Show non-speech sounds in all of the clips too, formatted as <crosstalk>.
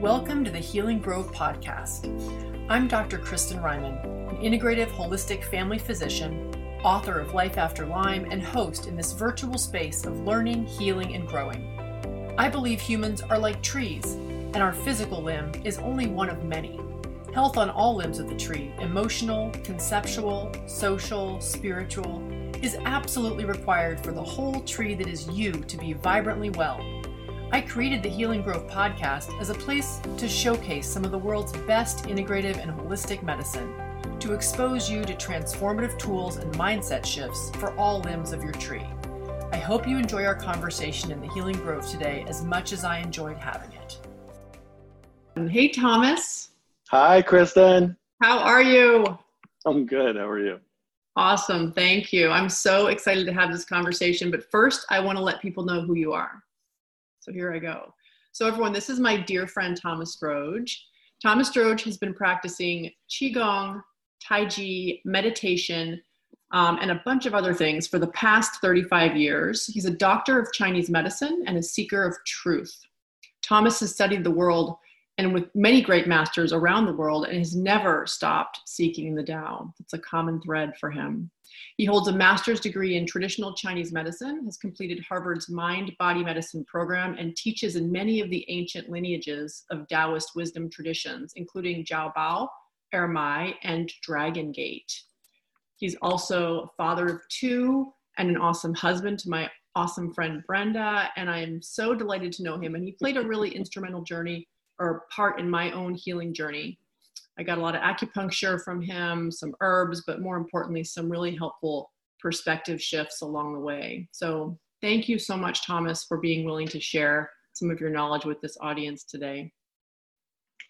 Welcome to the Healing Grove podcast. I'm Dr. Kristin Reihman, an integrative holistic family physician, author of Life After Lyme, and host in this virtual space of learning, healing, and growing. I believe humans are like trees, and our physical limb is only one of many. Health on all limbs of the tree, emotional, conceptual, social, spiritual, is absolutely required for the whole tree that is you to be vibrantly well I created the Healing Grove podcast as a place to showcase some of the world's best integrative and holistic medicine, to expose you to transformative tools and mindset shifts for all limbs of your tree. I hope you enjoy our conversation in the Healing Grove today as much as I enjoyed having it. Um, hey, Thomas. Hi, Kristin. How are you? I'm good. How are you? Awesome. Thank you. I'm so excited to have this conversation. But first, I want to let people know who you are. So here I go. So everyone, this is my dear friend Thomas Droge. Thomas Droge has been practicing Qigong, Tai Chi, meditation, um, and a bunch of other things for the past 35 years. He's a doctor of Chinese medicine and a seeker of truth. Thomas has studied the world and with many great masters around the world and has never stopped seeking the Tao. It's a common thread for him. He holds a master's degree in traditional Chinese medicine, has completed Harvard's mind body medicine program, and teaches in many of the ancient lineages of Taoist wisdom traditions, including Zhao Bao, Emei, and Dragon Gate. He's also father of two and an awesome husband to my awesome friend Brenda, and I am so delighted to know him. And he played a really instrumental journey or part in my own healing journey. I got a lot of acupuncture from him, some herbs, but more importantly, some really helpful perspective shifts along the way. So, thank you so much, Thomas, for being willing to share some of your knowledge with this audience today.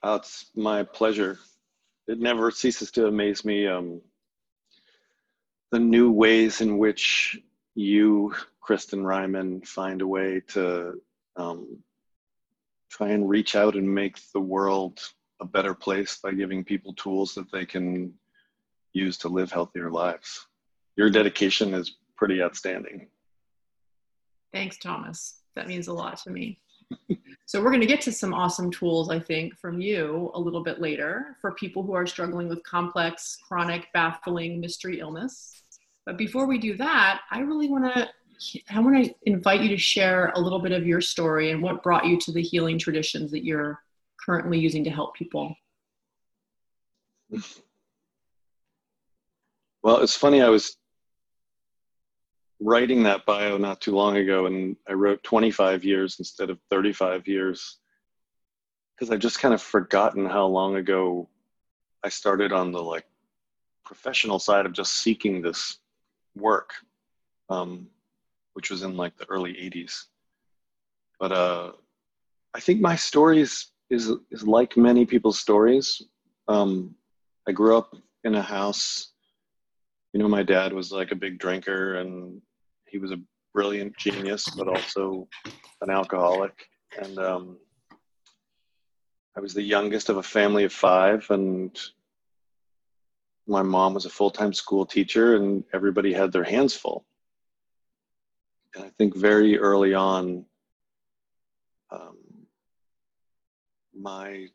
Oh, it's my pleasure. It never ceases to amaze me um, the new ways in which you, Kristin Reihman, find a way to um, try and reach out and make the world a better place by giving people tools that they can use to live healthier lives. Your dedication is pretty outstanding. Thanks, Thomas. That means a lot to me. <laughs> so, we're going to get to some awesome tools, I think, from you a little bit later for people who are struggling with complex, chronic, baffling mystery illness. But before we do that, I really want to I want to invite you to share a little bit of your story and what brought you to the healing traditions that you're currently using to help people. Well, it's funny. I was writing that bio not too long ago, and I wrote 25 years instead of 35 years because I've just kind of forgotten how long ago I started on the like professional side of just seeking this work. Um, which was in like the early 80s. But uh, I think my story is, is, is like many people's stories. Um, I grew up in a house, you know, my dad was like a big drinker and he was a brilliant genius, but also an alcoholic. And um, I was the youngest of a family of five, and my mom was a full time school teacher, and everybody had their hands full. And I think very early on, um, my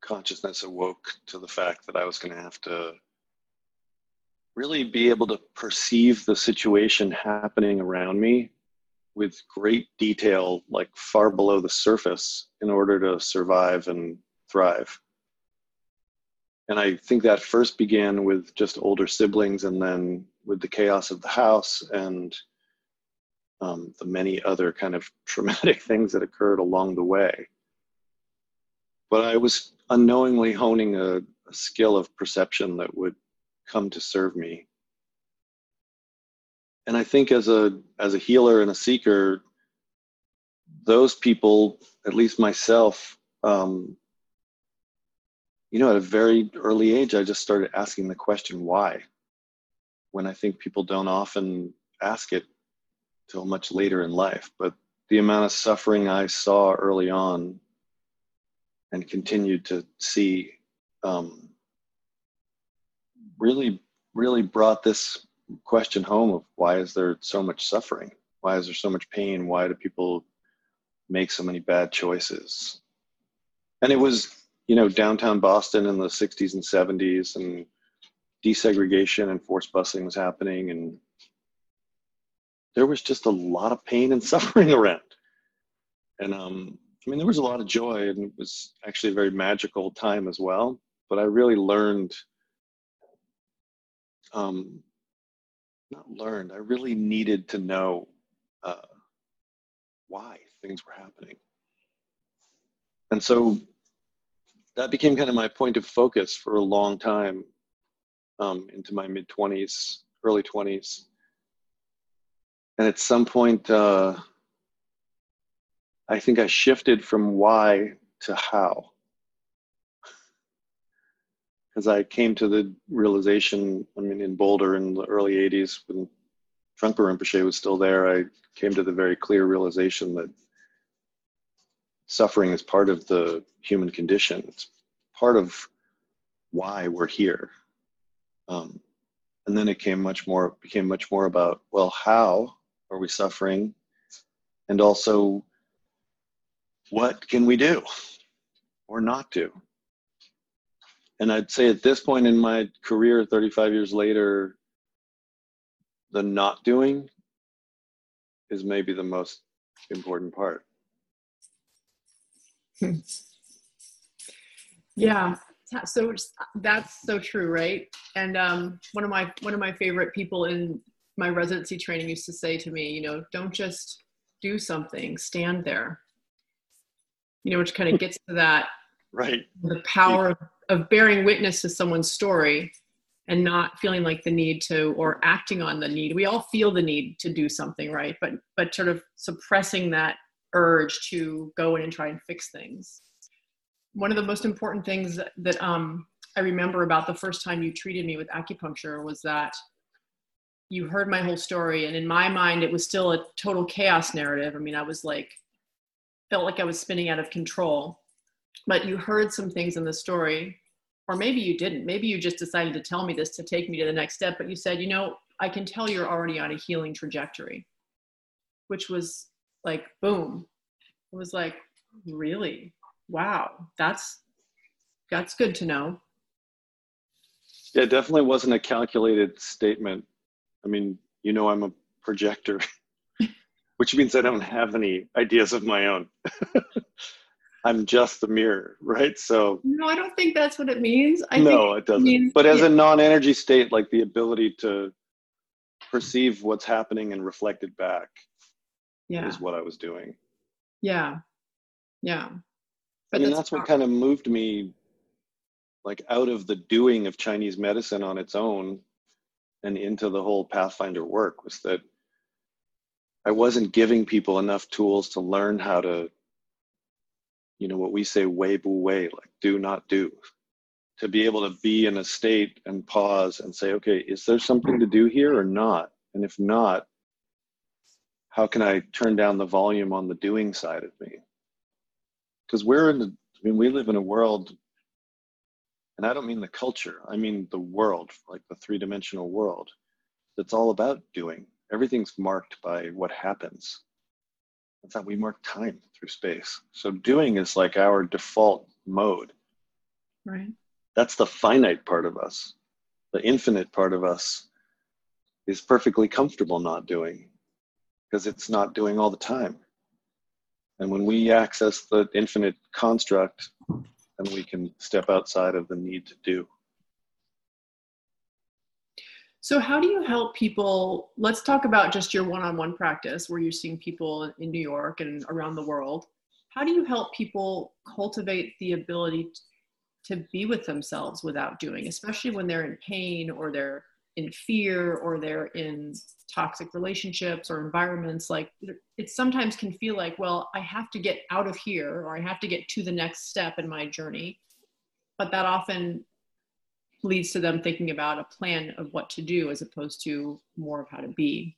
consciousness awoke to the fact that I was going to have to really be able to perceive the situation happening around me with great detail, like far below the surface, in order to survive and thrive. And I think that first began with just older siblings and then with the chaos of the house and um, the many other kind of <laughs> traumatic things that occurred along the way. But I was unknowingly honing a, a skill of perception that would come to serve me. And I think as a as a healer and a seeker, those people, at least myself, um, you know, at a very early age, I just started asking the question why. When I think people don't often ask it till much later in life. But the amount of suffering I saw early on and continued to see um, really, really brought this question home of why is there so much suffering? Why is there so much pain? Why do people make so many bad choices? and it was you know downtown boston in the 60s and 70s and desegregation and forced busing was happening and there was just a lot of pain and <laughs> suffering around and um, i mean there was a lot of joy and it was actually a very magical time as well but i really learned um, not learned i really needed to know uh, why things were happening and so that became kind of my point of focus for a long time um, into my mid 20s, early 20s. And at some point, uh, I think I shifted from why to how. <laughs> Because I came to the realization, I mean, in Boulder in the early 80s, when Trungpa Rinpoche was still there, I came to the very clear realization that suffering is part of the human condition. It's part of why we're here. Um, and then it came much more became much more about well, how are we suffering, and also what can we do or not do. And I'd say at this point in my career, 35 years later, the not doing is maybe the most important part. <laughs> yeah so that's so true right and um, one of my one of my favorite people in my residency training used to say to me you know don't just do something stand there. You know which kind of gets to that <laughs> right. the power of bearing witness to someone's story and not feeling like the need to or acting on the need. We all feel the need to do something right? But but sort of suppressing that urge to go in and try and fix things. One of the most important things that, that um, I remember about the first time you treated me with acupuncture was that you heard my whole story, and in my mind, it was still a total chaos narrative. I mean, I was like, felt like I was spinning out of control. But you heard some things in the story, or maybe you didn't. Maybe you just decided to tell me this to take me to the next step. But you said, you know, I can tell you're already on a healing trajectory, which was like boom it was like really wow that's that's good to know yeah it definitely wasn't a calculated statement i mean you know i'm a projector <laughs> which means i don't have any ideas of my own <laughs> i'm just the mirror right so no i don't think that's what it means I no it doesn't means, but as yeah. a non-energy state like the ability to perceive what's happening and reflect it back yeah. is what I was doing. Yeah. Yeah. But I mean, that's, that's what kind of moved me like out of the doing of Chinese medicine on its own and into the whole Pathfinder work was that I wasn't giving people enough tools to learn how to, you know, what we say, wei bu wei, like do not do. To be able to be in a state and pause and say, okay, is there something to do here or not? And if not, how can I turn down the volume on the doing side of me? Because we're in the, I mean, we live in a world, and I don't mean the culture, I mean the world, like the three dimensional world, that's all about doing. Everything's marked by what happens. That's how we mark time through space. So doing is like our default mode. Right. That's the finite part of us. The infinite part of us is perfectly comfortable not doing because it's not doing all the time. And when we access the infinite construct, then we can step outside of the need to do. So, how do you help people? Let's talk about just your one on one practice where you're seeing people in New York and around the world. How do you help people cultivate the ability to be with themselves without doing, especially when they're in pain or they're in fear or they're in toxic relationships or environments like it sometimes can feel like well i have to get out of here or i have to get to the next step in my journey. But that often leads to them thinking about a plan of what to do as opposed to more of how to be.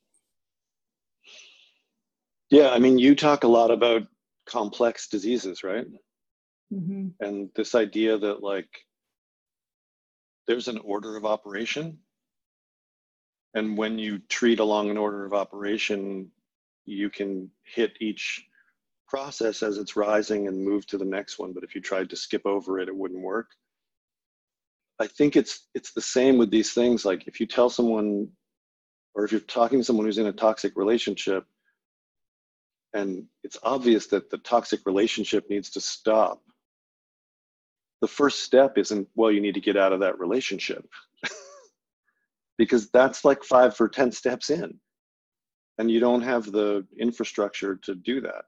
Yeah i mean you talk a lot about complex diseases right? Mm-hmm. and this idea that like there's an order of operation and when you treat along an order of operation, you can hit each process as it's rising and move to the next one. But if you tried to skip over it, it wouldn't work. I think it's it's the same with these things. Like if you tell someone, or if you're talking to someone who's in a toxic relationship, and it's obvious that the toxic relationship needs to stop, the first step isn't well, you need to get out of that relationship, <laughs> because that's like five or ten steps in, and you don't have the infrastructure to do that.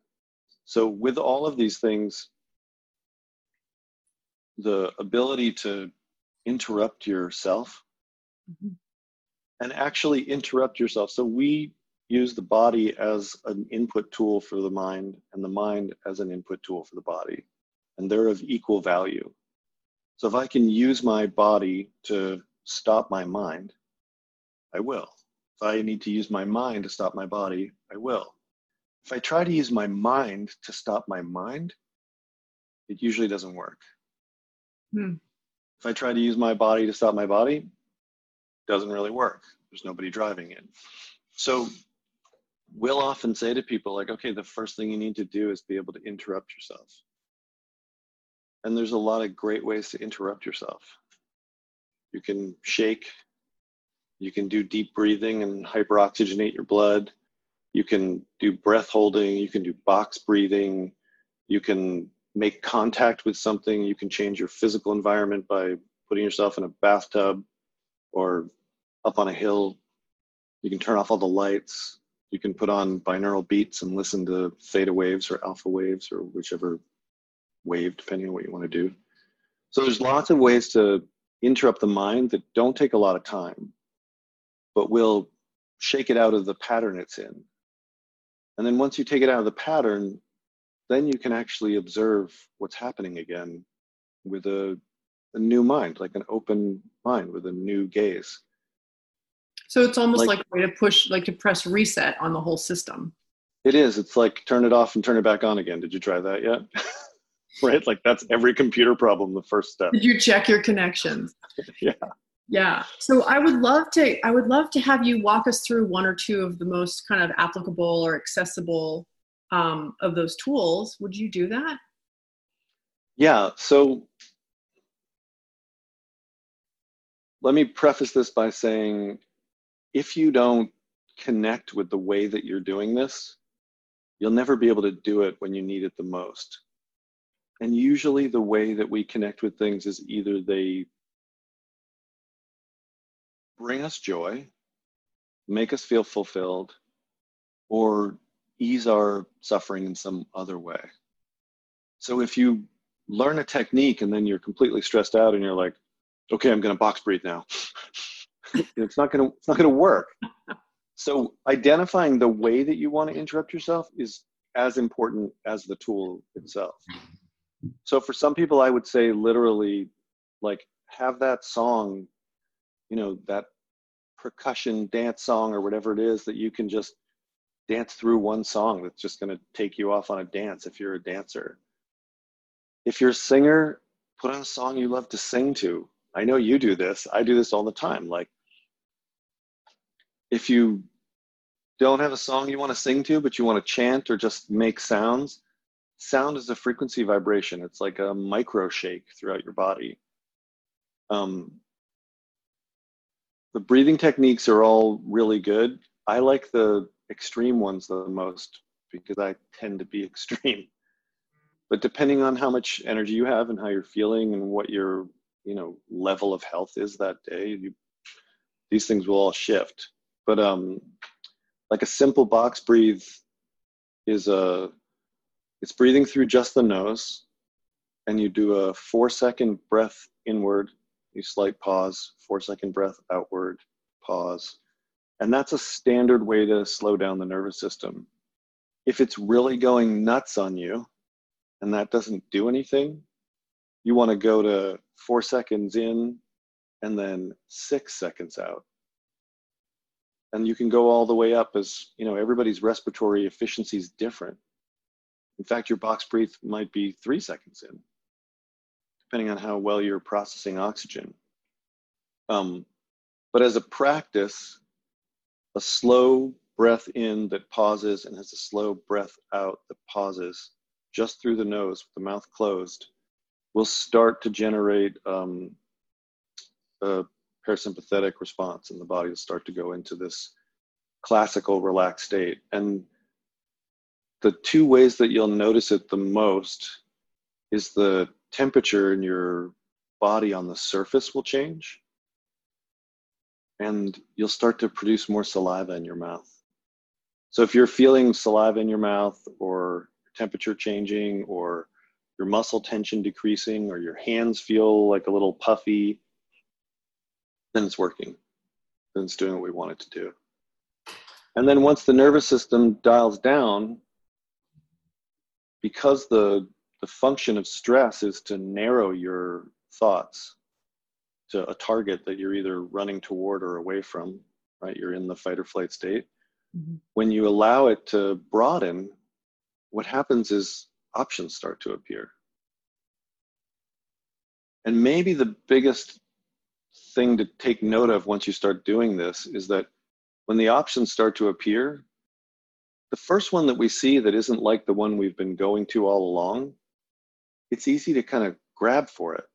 So with all of these things, the ability to interrupt yourself mm-hmm. and actually interrupt yourself. So we use the body as an input tool for the mind and the mind as an input tool for the body. And they're of equal value. So if I can use my body to stop my mind, I will. If I need to use my mind to stop my body, I will. If I try to use my mind to stop my mind, it usually doesn't work. Hmm. If I try to use my body to stop my body, it doesn't really work. There's nobody driving it. So we'll often say to people like, okay, the first thing you need to do is be able to interrupt yourself. And there's a lot of great ways to interrupt yourself. You can shake, you can do deep breathing and hyperoxygenate your blood. You can do breath holding, you can do box breathing, you can make contact with something. You can change your physical environment by putting yourself in a bathtub or up on a hill. You can turn off all the lights. You can put on binaural beats and listen to theta waves or alpha waves or whichever wave, depending on what you want to do. So there's lots of ways to interrupt the mind that don't take a lot of time, but we'll shake it out of the pattern it's in. And then once you take it out of the pattern, then you can actually observe what's happening again with a, a new mind, like an open mind with a new gaze. So it's almost like, like a way to push, like to press reset on the whole system. It is. It's like turn it off and turn it back on again. Did you try that yet? <laughs> right? Like that's every computer problem, the first step. Did you check your connections? <laughs> yeah. Yeah. So I would love to I would love to have you walk us through one or two of the most kind of applicable or accessible um, of those tools. Would you do that? Yeah. So let me preface this by saying if you don't connect with the way that you're doing this, you'll never be able to do it when you need it the most. And usually, the way that we connect with things is either they bring us joy, make us feel fulfilled, or ease our suffering in some other way. So if you learn a technique and then you're completely stressed out and you're like, okay, I'm going to box breathe now. <laughs> it's not going to it's not going to work. So identifying the way that you want to interrupt yourself is as important as the tool itself. So for some people I would say literally like have that song, you know, that percussion dance song or whatever it is that you can just dance through one song that's just going to take you off on a dance if you're a dancer. If you're a singer, put on a song you love to sing to. I know you do this. I do this all the time. Like, if you don't have a song you want to sing to, but you want to chant or just make sounds, sound is a frequency vibration. It's like a micro shake throughout your body. Um, the breathing techniques are all really good. I like the extreme ones the most because I tend to be <laughs> extreme. But depending on how much energy you have and how you're feeling and what your you know level of health is that day, you, these things will all shift. But um, like a simple box breathe is a it's breathing through just the nose, and you do a four second breath inward, you slight pause, four second breath outward, pause, and that's a standard way to slow down the nervous system. If it's really going nuts on you and that doesn't do anything, you want to go to four seconds in and then six seconds out. And you can go all the way up as, you know, everybody's respiratory efficiency is different. In fact, your box breathe might be three seconds in, depending on how well you're processing oxygen. Um, but as a practice, a slow breath in that pauses and has a slow breath out that pauses just through the nose with the mouth closed will start to generate um, a parasympathetic response and the body will start to go into this classical relaxed state. And the two ways that you'll notice it the most is the temperature in your body on the surface will change and you'll start to produce more saliva in your mouth. So if you're feeling saliva in your mouth or temperature changing or your muscle tension decreasing or your hands feel like a little puffy, then it's working. Then it's doing what we want it to do. And then once the nervous system dials down, because the, the function of stress is to narrow your thoughts to a target that you're either running toward or away from, right? You're in the fight or flight state. Mm-hmm. When you allow it to broaden, what happens is options start to appear. And maybe the biggest thing to take note of once you start doing this is that when the options start to appear, the first one that we see that isn't like the one we've been going to all along, it's easy to kind of grab for it.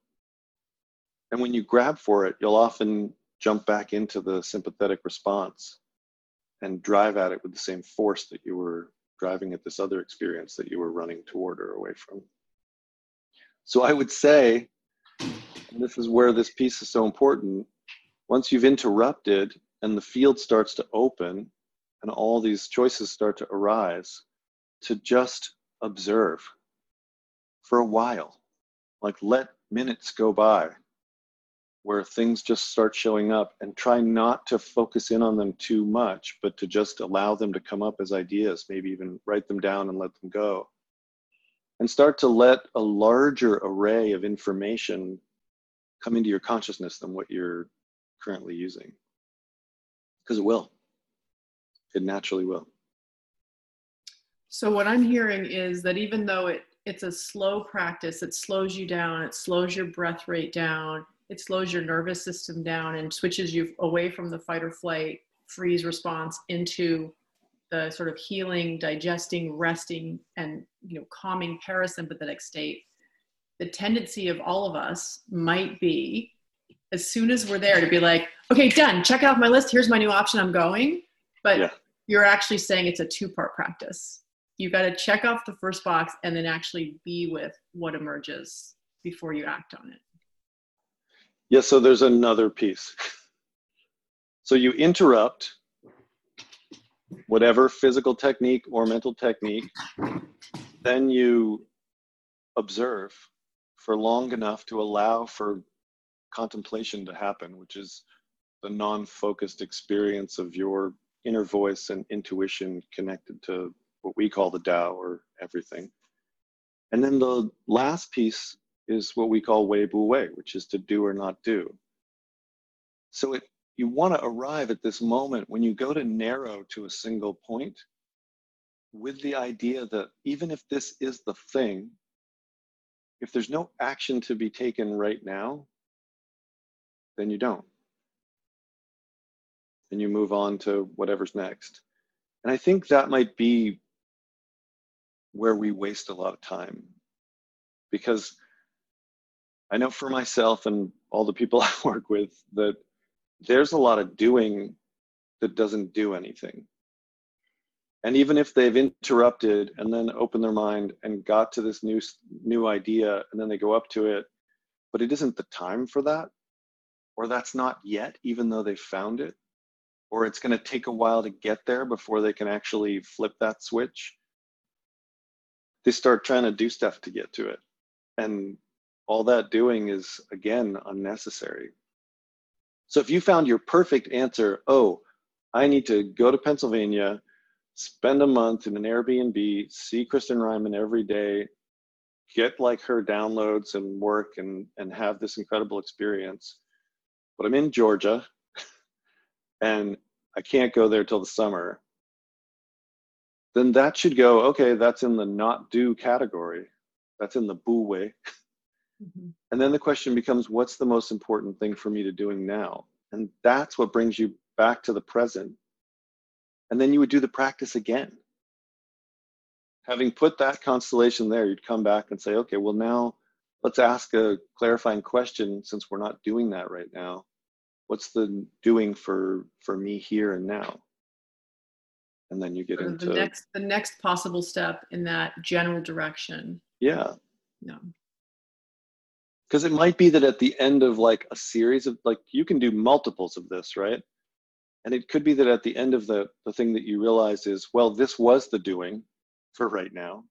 And when you grab for it, you'll often jump back into the sympathetic response and drive at it with the same force that you were driving at this other experience that you were running toward or away from. So I would say, and this is where this piece is so important, once you've interrupted and the field starts to open and all these choices start to arise, to just observe for a while. Like let minutes go by where things just start showing up and try not to focus in on them too much, but to just allow them to come up as ideas, maybe even write them down and let them go. And start to let a larger array of information come into your consciousness than what you're currently using. Because it will, it naturally will. So, what I'm hearing is that even though it, it's a slow practice, it slows you down, it slows your breath rate down, it slows your nervous system down and switches you away from the fight or flight freeze response into the sort of healing digesting resting and you know calming parasympathetic state. The tendency of all of us might be as soon as we're there to be like okay done. Check off my list. Here's my new option. I'm going. But yeah. you're actually saying it's a two part practice you got to check off the first box and then actually be with what emerges before you act on it yeah, so there's another piece. <laughs> So you interrupt whatever physical technique or mental technique, then you observe for long enough to allow for contemplation to happen, which is the non focused experience of your inner voice and intuition connected to what we call the Tao or everything. And then the last piece is what we call wei bu wei, which is to do or not do. So it, you want to arrive at this moment when you go to narrow to a single point with the idea that even if this is the thing, if there's no action to be taken right now, then you don't. And you move on to whatever's next. And I think that might be where we waste a lot of time because I know for myself and all the people <laughs> I work with that there's a lot of doing that doesn't do anything. And even if they've interrupted and then opened their mind and got to this new new idea and then they go up to it, but it isn't the time for that, or that's not yet, even though they found it, or it's going to take a while to get there before they can actually flip that switch. Start trying to do stuff to get to it. And all that doing is again unnecessary. So if you found your perfect answer, oh, I need to go to Pennsylvania, spend a month in an Airbnb, see Kristin Reihman every day, get like her downloads and work and, and have this incredible experience. But I'm in Georgia <laughs> and I can't go there till the summer. Then that should go, okay, that's in the not do category. That's in the bu wei. Mm-hmm. And then the question becomes what's the most important thing for me to doing now? And that's what brings you back to the present. And then you would do the practice again. having put that constellation there, you'd come back and say, okay, well, now let's ask a clarifying question since we're not doing that right now. What's the doing for for me here and now? And then you get into the next the next possible step in that general direction. Yeah. Yeah. Because it might be that at the end of like a series of like you can do multiples of this, right? And it could be that at the end of the the thing that you realize is, well, this was the doing for right now,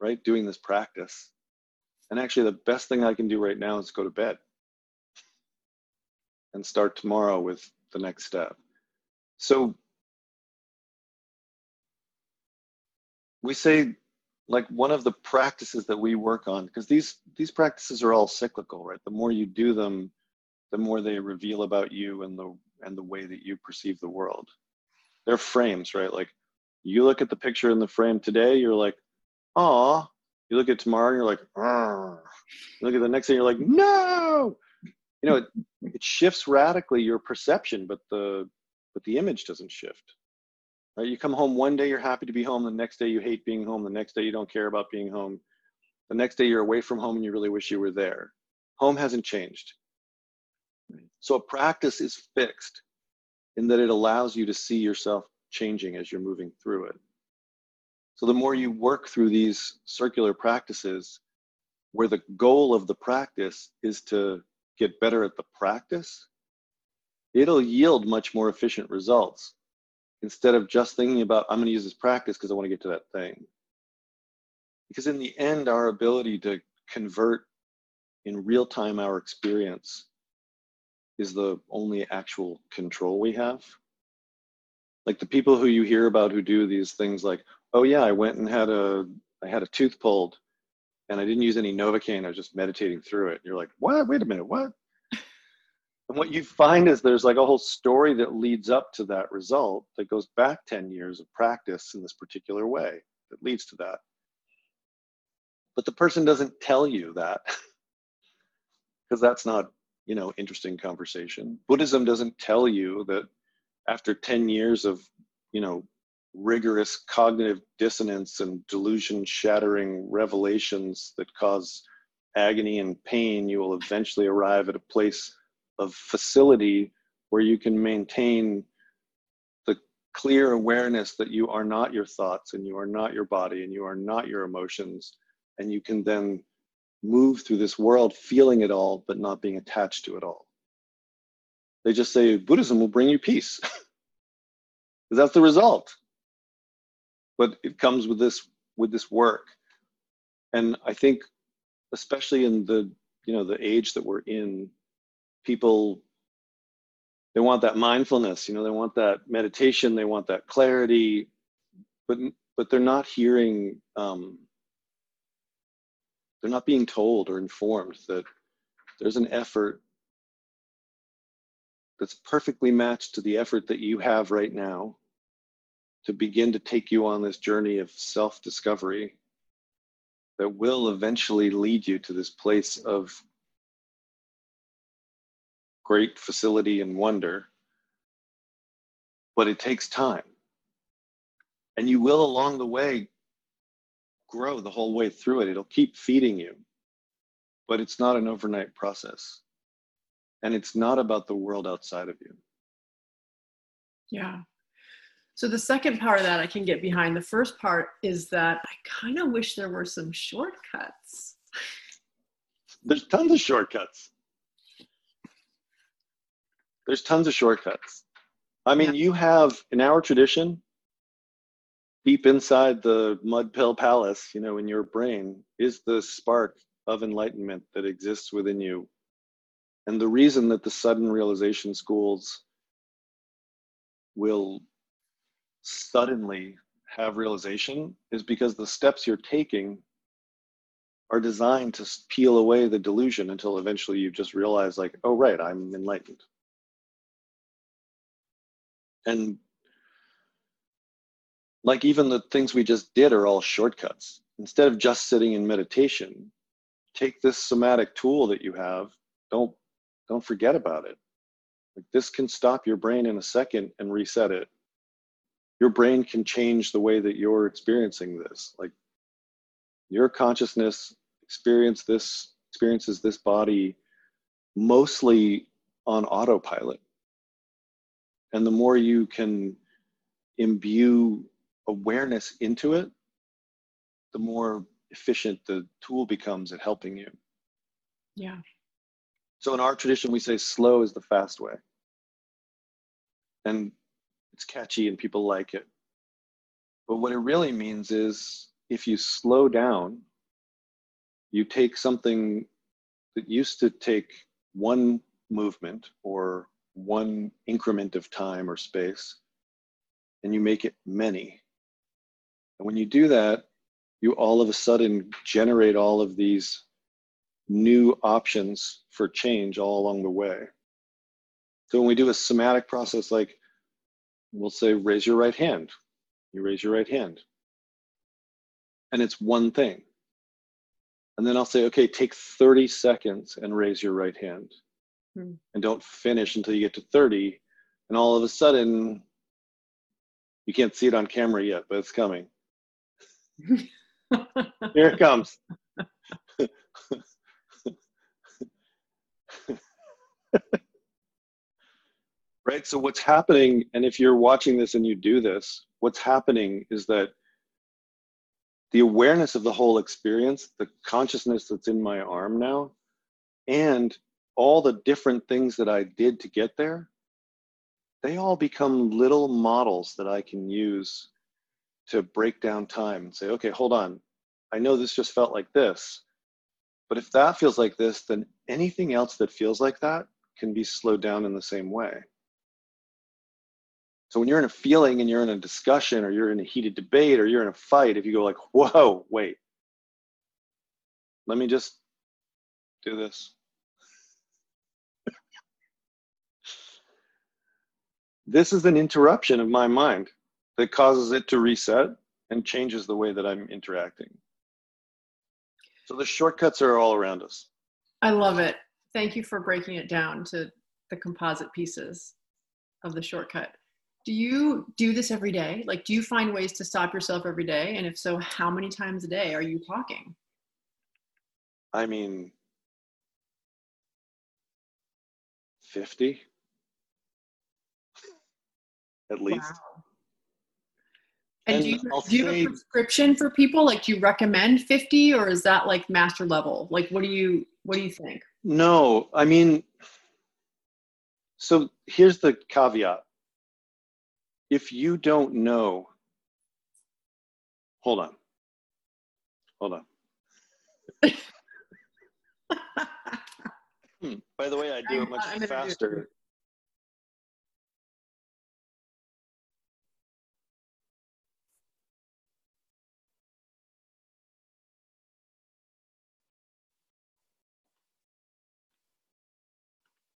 right? Doing this practice. And actually, the best thing I can do right now is go to bed and start tomorrow with the next step. So we say like one of the practices that we work on because these these practices are all cyclical right the more you do them the more they reveal about you and the and the way that you perceive the world they're frames right like you look at the picture in the frame today, you're like, oh. You look at tomorrow, and you're like, Arr. You look at the next day, you're like, no. You know, it, it shifts radically your perception, but the but the image doesn't shift. Right? You come home one day, you're happy to be home. The next day, you hate being home. The next day, you don't care about being home. The next day, you're away from home and you really wish you were there. Home hasn't changed. So a practice is fixed in that it allows you to see yourself changing as you're moving through it. So the more you work through these circular practices, where the goal of the practice is to get better at the practice, it'll yield much more efficient results instead of just thinking about, I'm going to use this practice because I want to get to that thing. Because in the end, our ability to convert in real time our experience is the only actual control we have. Like the people who you hear about who do these things like oh yeah i went and had a i had a tooth pulled and i didn't use any novocaine i was just meditating through it. You're like what? Wait a minute what and what you find is there's like a whole story that leads up to that result that goes back 10 years of practice in this particular way that leads to that. But the person doesn't tell you that <laughs> because that's not you know interesting conversation. Buddhism doesn't tell you that after 10 years of you know rigorous cognitive dissonance and delusion shattering revelations that cause agony and pain you will eventually arrive at a place of facility where you can maintain the clear awareness that you are not your thoughts and you are not your body and you are not your emotions and you can then move through this world feeling it all but not being attached to it all they just say Buddhism will bring you peace. <laughs> That's the result. But it comes with this with this work. And I think especially in the you know the age that we're in, people they want that mindfulness, you know, they want that meditation, they want that clarity, but but they're not hearing um, they're not being told or informed that there's an effort that's perfectly matched to the effort that you have right now to begin to take you on this journey of self discovery that will eventually lead you to this place of great facility and wonder. But it takes time. And you will, along the way, grow the whole way through it. It'll keep feeding you. But it's not an overnight process and it's not about the world outside of you yeah so the second part of that i can get behind the first part is that i kind of wish there were some shortcuts there's tons of shortcuts there's tons of shortcuts. I mean yeah. you have in our tradition deep inside the mud pill palace you know in your brain is the spark of enlightenment that exists within you. And the reason that the sudden realization schools will suddenly have realization is because the steps you're taking are designed to peel away the delusion until eventually you just realize like oh right i'm enlightened and like even the things we just did are all shortcuts instead of just sitting in meditation take this somatic tool that you have don't don't forget about it. Like this can stop your brain in a second and reset it. your brain can change the way that you're experiencing this. Like your consciousness experience this experiences this body mostly on autopilot. And the more you can imbue awareness into it, the more efficient the tool becomes at helping you. Yeah. So in our tradition, we say slow is the fast way. And it's catchy and people like it. But what it really means is if you slow down, you take something that used to take one movement or one increment of time or space, and you make it many. And when you do that, you all of a sudden generate all of these new options for change all along the way. So when we do a somatic process like we'll say raise your right hand, you raise your right hand. And it's one thing. And then I'll say, okay, take 30 seconds and raise your right hand. Hmm. And don't finish until you get to 30. And all of a sudden, you can't see it on camera yet, but it's coming. <laughs> Here it comes. <laughs> right? So, what's happening, and if you're watching this and you do this, what's happening is that the awareness of the whole experience, the consciousness that's in my arm now, and all the different things that I did to get there, they all become little models that I can use to break down time and say, okay, hold on. I know this just felt like this, but if that feels like this, then anything else that feels like that can be slowed down in the same way. So when you're in a feeling and you're in a discussion or you're in a heated debate or you're in a fight, if you go like, whoa, wait, let me just do this. This is an interruption of my mind that causes it to reset and changes the way that I'm interacting. So the shortcuts are all around us. I love it. Thank you for breaking it down to the composite pieces of the shortcut do you do this every day? Like, do you find ways to stop yourself every day? And if so, how many times a day are you talking? I mean, 50 at least. Wow. And, and, do you, do you have a prescription for people? Like, do you recommend 50 or is that like master level? Like, what do you, what do you think? No, I mean, so here's the caveat if you don't know, hold on, hold on. <laughs> hmm. By the way, I do it much I'm faster.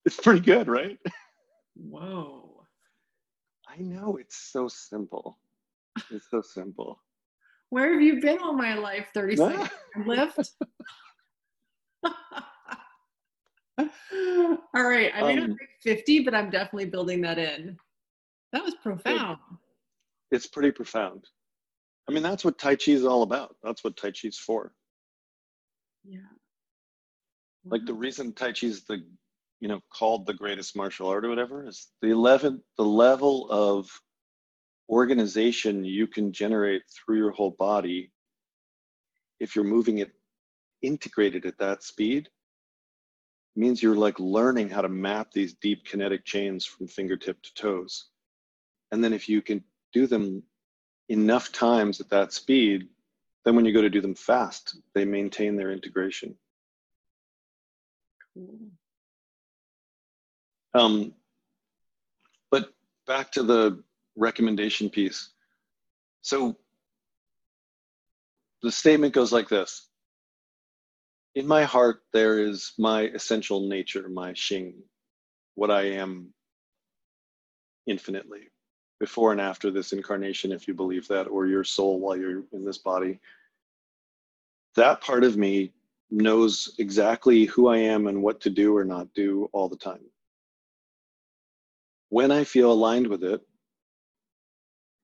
It's pretty good, right? Whoa. I know it's so simple. It's so simple. Where have you been all my life? 30 seconds <laughs> lift. all right. I may um, not 50, but I'm definitely building that in. That was profound. It, it's pretty profound. I mean, that's what Tai Chi is all about. That's what Tai Chi is for. Yeah. Like the reason Tai Chi is the you know called the greatest martial art or whatever is the 11 the level of organization you can generate through your whole body if you're moving it integrated at that speed means you're like learning how to map these deep kinetic chains from fingertip to toes and then if you can do them enough times at that speed then when you go to do them fast they maintain their integration cool. Um, but back to the recommendation piece. So the statement goes like this In my heart, there is my essential nature, my Xing, what I am infinitely, before and after this incarnation, if you believe that, or your soul while you're in this body. That part of me knows exactly who I am and what to do or not do all the time when I feel aligned with it,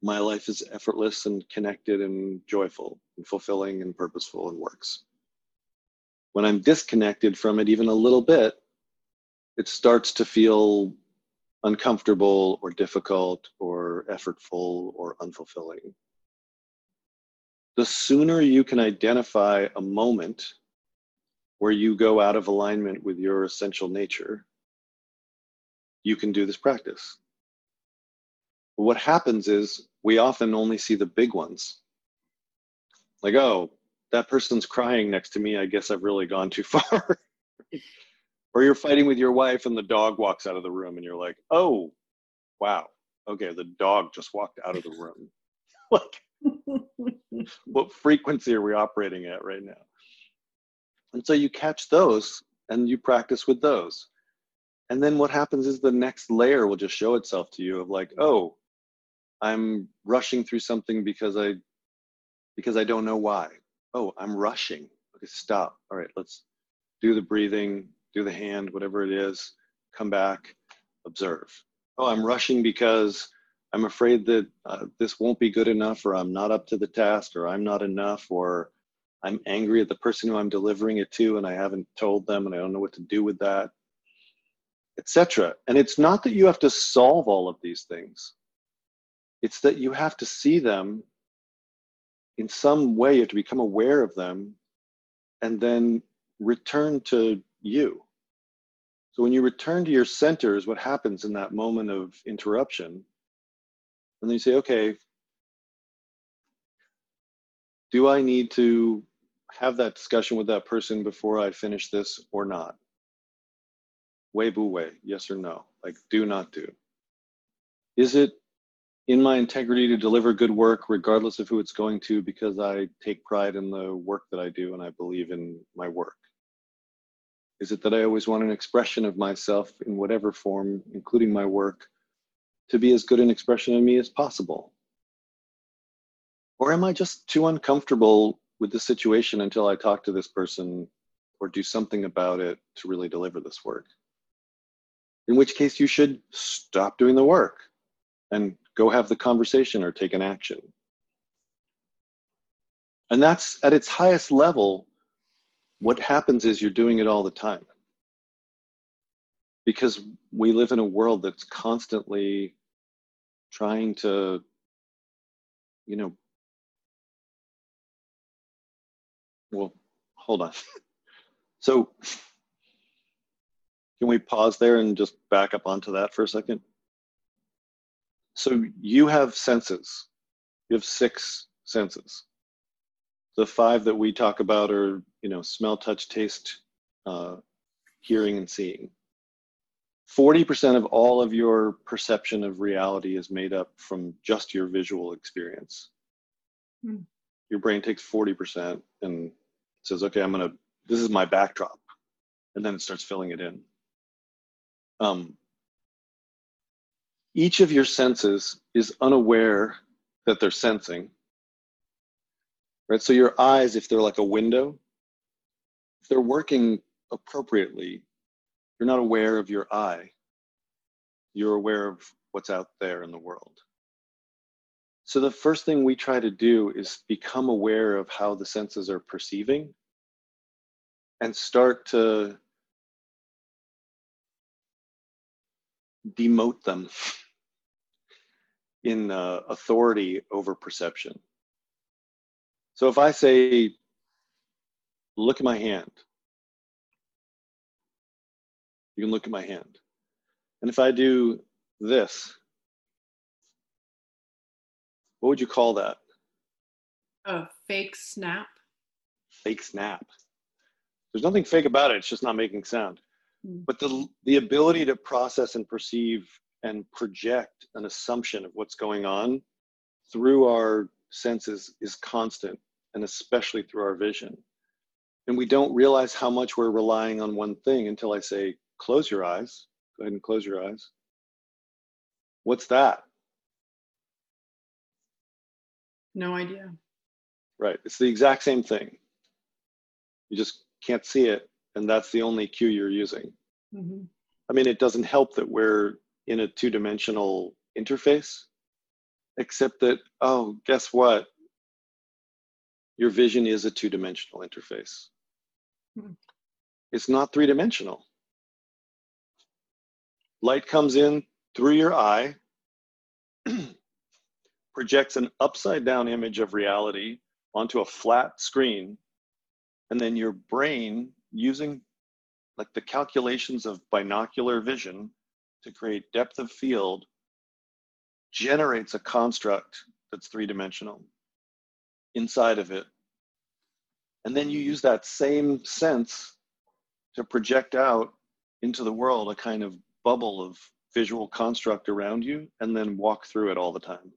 my life is effortless and connected and joyful and fulfilling and purposeful and works. When I'm disconnected from it even a little bit, it starts to feel uncomfortable or difficult or effortful or unfulfilling. The sooner you can identify a moment where you go out of alignment with your essential nature, you can do this practice. what happens is we often only see the big ones. Like, oh, that person's crying next to me. I guess I've really gone too <laughs> far. or you're fighting with your wife and the dog walks out of the room and you're like, oh, wow. Okay, the dog just walked out of the room. <laughs> like, <laughs> what frequency are we operating at right now? And so you catch those and you practice with those. And then what happens is the next layer will just show itself to you of like, oh, I'm rushing through something because I because I don't know why. Oh, I'm rushing. Okay, stop. All right, let's do the breathing, do the hand, whatever it is, come back, observe. Oh, I'm rushing because I'm afraid that uh, this won't be good enough, or I'm not up to the task, or I'm not enough, or I'm angry at the person who I'm delivering it to and I haven't told them and I don't know what to do with that, etc. And it's not that you have to solve all of these things. It's that you have to see them in some way, you have to become aware of them and then return to you. So when you return to your center is what happens in that moment of interruption. And then you say, okay, do I need to have that discussion with that person before I finish this or not? Wei bu wei, yes or no? Like do not do. Is it in my integrity to deliver good work regardless of who it's going to because I take pride in the work that I do and I believe in my work? Is it that I always want an expression of myself in whatever form, including my work, to be as good an expression of me as possible? Or am I just too uncomfortable with the situation until I talk to this person or do something about it to really deliver this work? In which case, you should stop doing the work and go have the conversation or take an action. And that's at its highest level, what happens is you're doing it all the time. Because we live in a world that's constantly trying to, you know, well, hold on. <laughs> so, can we pause there and just back up onto that for a second? So you have senses. You have six senses. The five that we talk about are, you know, smell, touch, taste, uh, hearing, and seeing. 40% of all of your perception of reality is made up from just your visual experience. Mm. Your brain takes 40% and says, okay, I'm going to, this is my backdrop. And then it starts filling it in. Um, each of your senses is unaware that they're sensing. Right? So your eyes, if they're like a window, if they're working appropriately, you're not aware of your eye. You're aware of what's out there in the world. So the first thing we try to do is become aware of how the senses are perceiving and start to demote them in uh, authority over perception. So if I say, look at my hand, you can look at my hand. And if I do this, what would you call that? A fake snap. Fake snap. There's nothing fake about it, it's just not making sound. Mm. But the, the ability to process and perceive and project an assumption of what's going on through our senses is constant, and especially through our vision. And we don't realize how much we're relying on one thing until I say, close your eyes. Go ahead and close your eyes. What's that? No idea. Right. It's the exact same thing. You just can't see it, and that's the only cue you're using. Mm-hmm. I mean, it doesn't help that we're in a two dimensional interface. except that, oh, guess what? Your vision is a two dimensional interface. Hmm. It's not three dimensional. Light comes in through your eye, <clears throat> projects an upside down image of reality onto a flat screen, and then your brain, using like the calculations of binocular vision to create depth of field, generates a construct that's three dimensional inside of it. And then you use that same sense to project out into the world a kind of bubble of visual construct around you and then walk through it all the time.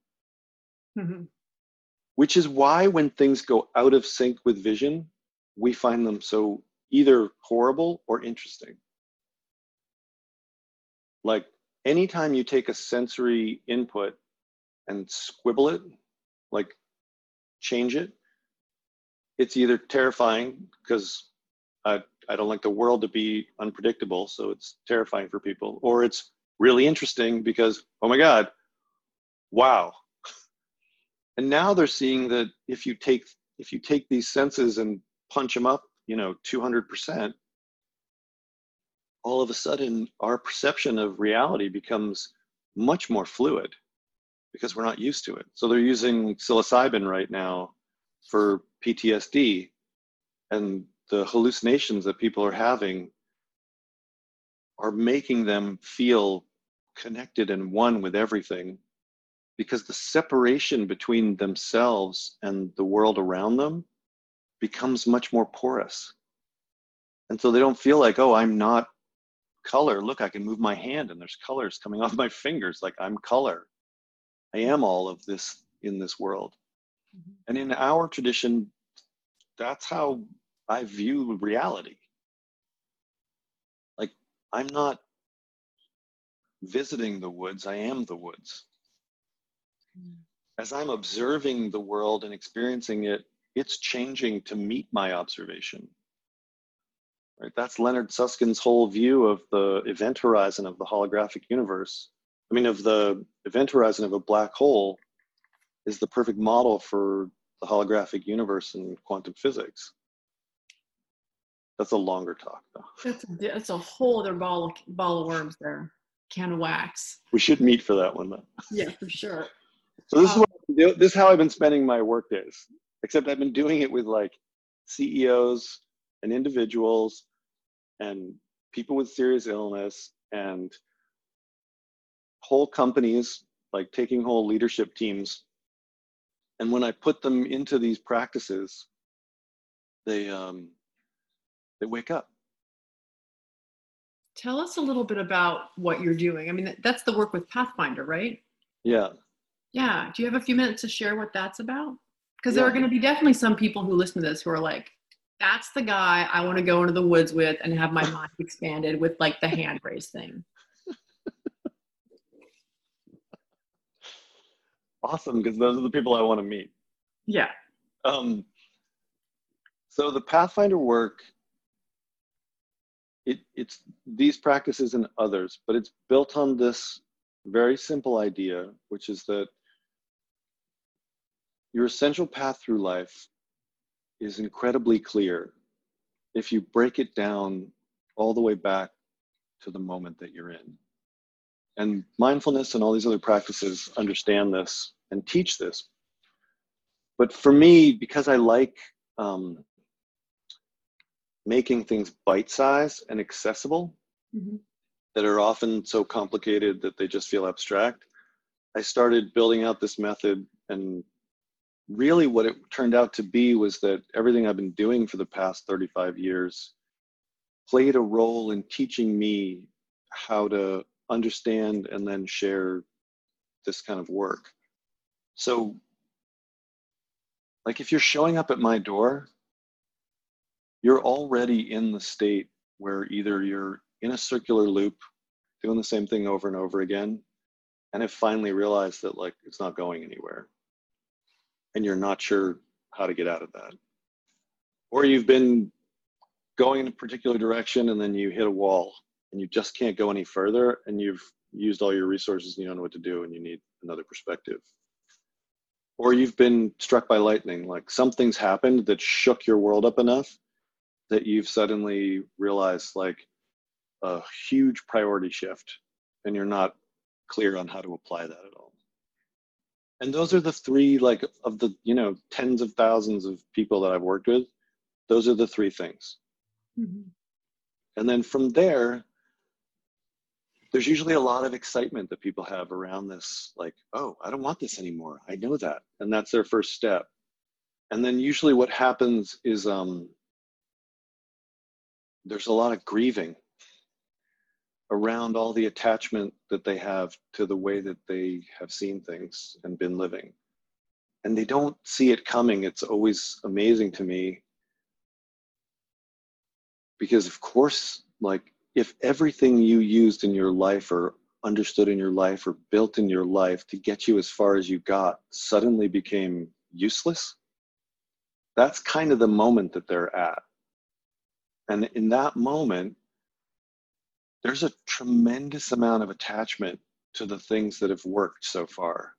Mm-hmm. Which is why when things go out of sync with vision, we find them so either horrible or interesting. Like anytime you take a sensory input and squibble it, like change it, it's either terrifying because I, I don't like the world to be unpredictable, so it's terrifying for people, or it's really interesting because, oh my God, wow. <laughs> And now they're seeing that if you take if you take these senses and punch them up, you know, 200%, all of a sudden our perception of reality becomes much more fluid because we're not used to it. So they're using psilocybin right now for PTSD and the hallucinations that people are having are making them feel connected and one with everything because the separation between themselves and the world around them becomes much more porous. And so they don't feel like, oh, I'm not color. Look, I can move my hand and there's colors coming <laughs> off my fingers. Like I'm color. I am all of this in this world. Mm-hmm. And in our tradition, that's how I view reality. Like I'm not visiting the woods, I am the woods. Mm. As I'm observing the world and experiencing it, it's changing to meet my observation. Right? That's Leonard Susskind's whole view of the event horizon of the holographic universe. I mean, of the event horizon of a black hole is the perfect model for the holographic universe in quantum physics. That's a longer talk, though. That's, that's a whole other ball of, ball of worms there can of wax. We should meet for that one though. Yeah, for sure. so this um, is what this is how I've been spending my work days. Except I've been doing it with like CEOs and individuals and people with serious illness and whole companies, like taking whole leadership teams. And when I put them into these practices, they um, they wake up Tell us a little bit about what you're doing. I mean, that's the work with Pathfinder, right? Yeah. Yeah. Do you have a few minutes to share what that's about? Because yeah. there are going to be definitely some people who listen to this who are like, that's the guy I want to go into the woods with and have my mind expanded with like the hand raise thing. Awesome, because those are the people I want to meet. Yeah. Um, so the Pathfinder work it, it's these practices and others, but it's built on this very simple idea, which is that your essential path through life is incredibly clear if you break it down all the way back to the moment that you're in. And mindfulness and all these other practices understand this and teach this. But for me, because I like um, making things bite-sized and accessible mm-hmm. that are often so complicated that they just feel abstract i started building out this method and really what it turned out to be was that everything i've been doing for the past 35 years played a role in teaching me how to understand and then share this kind of work. So like if you're showing up at my door you're already in the state where either you're in a circular loop doing the same thing over and over again and have finally realized that like it's not going anywhere and you're not sure how to get out of that. Or you've been going in a particular direction and then you hit a wall and you just can't go any further and you've used all your resources and you don't know what to do and you need another perspective. Or you've been struck by lightning like something's happened that shook your world up enough that you've suddenly realized like a huge priority shift and you're not clear on how to apply that at all and those are the three like of the you know tens of thousands of people that i've worked with those are the three things. Mm-hmm. and then from there there's usually a lot of excitement that people have around this like oh i don't want this anymore. I know that. And that's their first step. And then usually what happens is um, there's a lot of grieving around all the attachment that they have to the way that they have seen things and been living. And they don't see it coming. It's always amazing to me. Because of course like if everything you used in your life or understood in your life or built in your life to get you as far as you got suddenly became useless, that's kind of the moment that they're at. And in that moment, there's a tremendous amount of attachment to the things that have worked so far.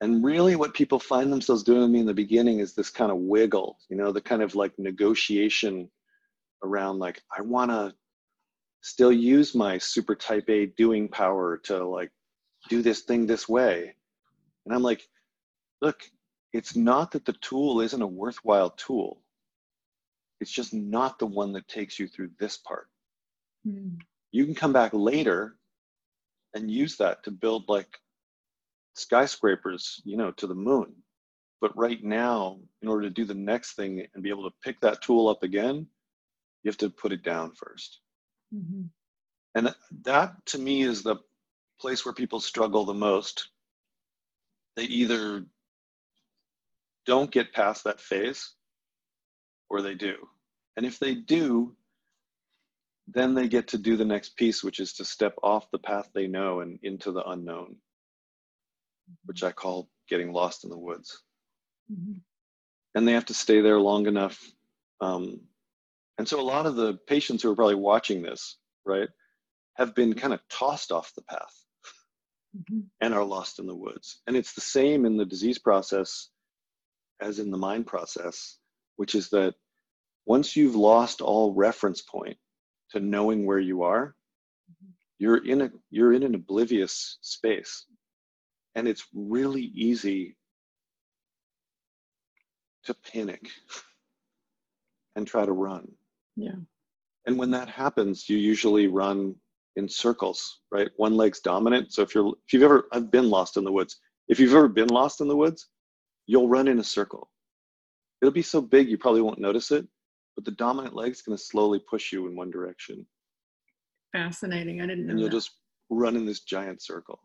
And really, what people find themselves doing with me in the beginning is this kind of wiggle, you know, the kind of like negotiation around, like, I want to still use my super type A doing power to like do this thing this way. And I'm like, look, it's not that the tool isn't a worthwhile tool. It's just not the one that takes you through this part. Mm. You can come back later and use that to build like skyscrapers, you know, to the moon. But right now, in order to do the next thing and be able to pick that tool up again, you have to put it down first. Mm-hmm. And that to me is the place where people struggle the most. They either don't get past that phase or they do. And if they do, then they get to do the next piece, which is to step off the path they know and into the unknown, which I call getting lost in the woods. Mm-hmm. And they have to stay there long enough um, and so a lot of the patients who are probably watching this, right, have been kind of tossed off the path mm-hmm. and are lost in the woods. And it's the same in the disease process as in the mind process, which is that once you've lost all reference point to knowing where you are, mm-hmm. you're in a you're in an oblivious space. And it's really easy to panic <laughs> and try to run. Yeah. And when that happens, you usually run in circles, right? One leg's dominant. So if you're if you've ever I've been lost in the woods. If you've ever been lost in the woods, you'll run in a circle. It'll be so big you probably won't notice it, but the dominant leg's going to slowly push you in one direction. Fascinating. I didn't know. And you'll that. just run in this giant circle.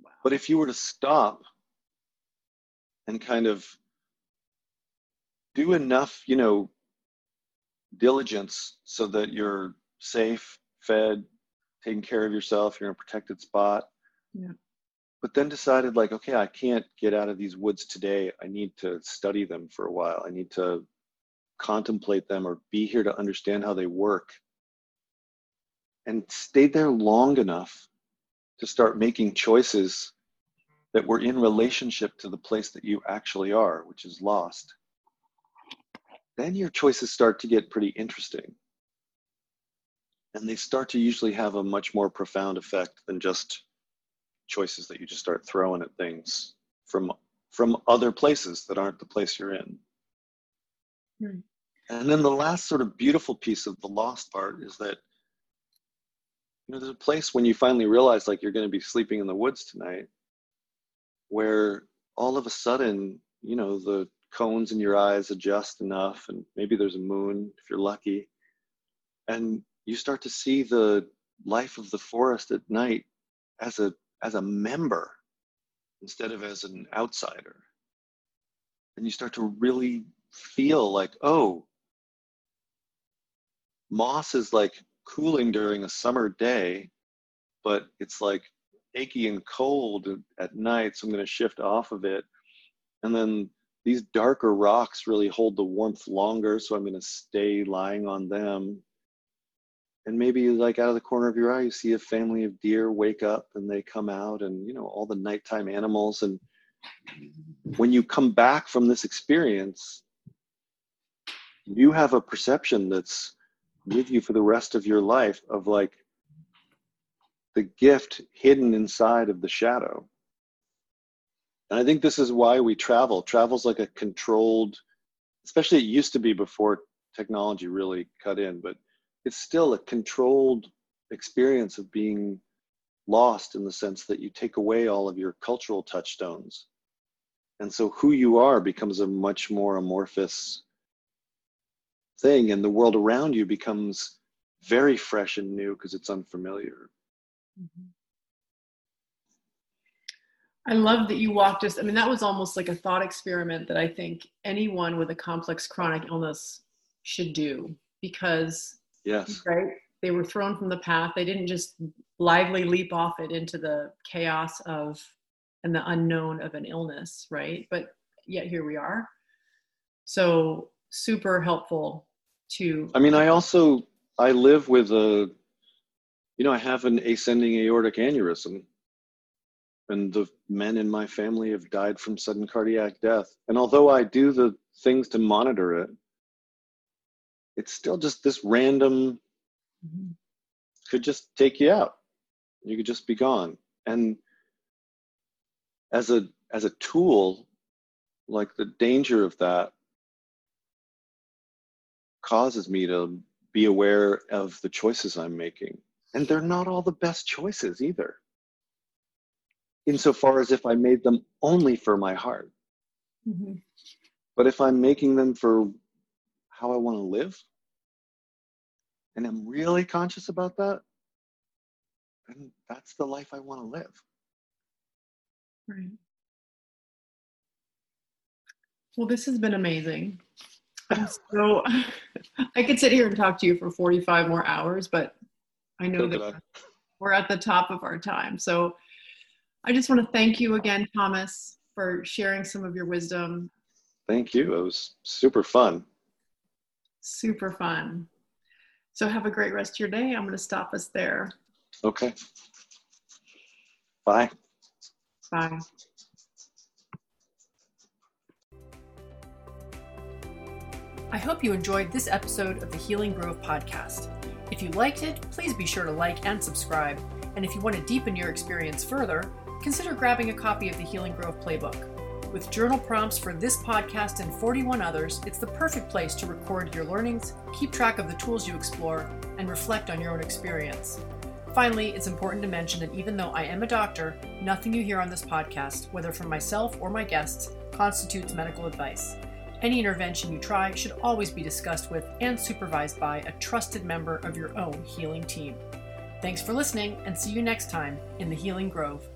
Wow. But if you were to stop and kind of do enough, you know, diligence so that you're safe, fed, taking care of yourself, you're in a protected spot. Yeah. But then decided like, okay, I can't get out of these woods today. I need to study them for a while. I need to contemplate them or be here to understand how they work. And stayed there long enough to start making choices that were in relationship to the place that you actually are, which is lost then your choices start to get pretty interesting. And they start to usually have a much more profound effect than just choices that you just start throwing at things from from other places that aren't the place you're in. Right. And then the last sort of beautiful piece of the lost part is that you know there's a place when you finally realize like you're going to be sleeping in the woods tonight where all of a sudden you know the cones in your eyes adjust enough and maybe there's a moon if you're lucky and you start to see the life of the forest at night as a as a member instead of as an outsider and you start to really feel like oh moss is like cooling during a summer day but it's like achy and cold at night so i'm going to shift off of it and then these darker rocks really hold the warmth longer, so I'm going to stay lying on them. And maybe like out of the corner of your eye, you see a family of deer wake up and they come out and, you know, all the nighttime animals. And when you come back from this experience, you have a perception that's with you for the rest of your life of like the gift hidden inside of the shadow. And I think this is why we travel. Travel's like a controlled, especially it used to be before technology really cut in, but it's still a controlled experience of being lost in the sense that you take away all of your cultural touchstones. And so who you are becomes a much more amorphous thing, and the world around you becomes very fresh and new because it's unfamiliar. Mm-hmm. I love that you walked us. I mean, that was almost like a thought experiment that I think anyone with a complex chronic illness should do because, yes, right? They were thrown from the path. They didn't just lively leap off it into the chaos of and the unknown of an illness, right? But yet here we are. So super helpful to. I mean, I also I live with a, you know, I have an ascending aortic aneurysm and the men in my family have died from sudden cardiac death. And although I do the things to monitor it, it's still just this random mm-hmm. could just take you out. You could just be gone. And as a as a tool, like the danger of that causes me to be aware of the choices I'm making. And they're not all the best choices either insofar as if I made them only for my heart. Mm-hmm. But if I'm making them for how I want to live, and I'm really conscious about that, then that's the life I want to live. Right. Well, this has been amazing. So I could sit here and talk to you for 45 more hours, but I know that we're at the top of our time. So I just want to thank you again, Thomas, for sharing some of your wisdom. Thank you. It was super fun. Super fun. So have a great rest of your day. I'm going to stop us there. Okay. Bye. Bye. I hope you enjoyed this episode of the Healing Grove podcast. If you liked it, please be sure to like and subscribe. And if you want to deepen your experience further, consider grabbing a copy of the Healing Grove Playbook. With journal prompts for this podcast and 41 others, it's the perfect place to record your learnings, keep track of the tools you explore, and reflect on your own experience. Finally, it's important to mention that even though I am a doctor, nothing you hear on this podcast, whether from myself or my guests, constitutes medical advice. Any intervention you try should always be discussed with and supervised by a trusted member of your own healing team. Thanks for listening, and see you next time in the Healing Grove.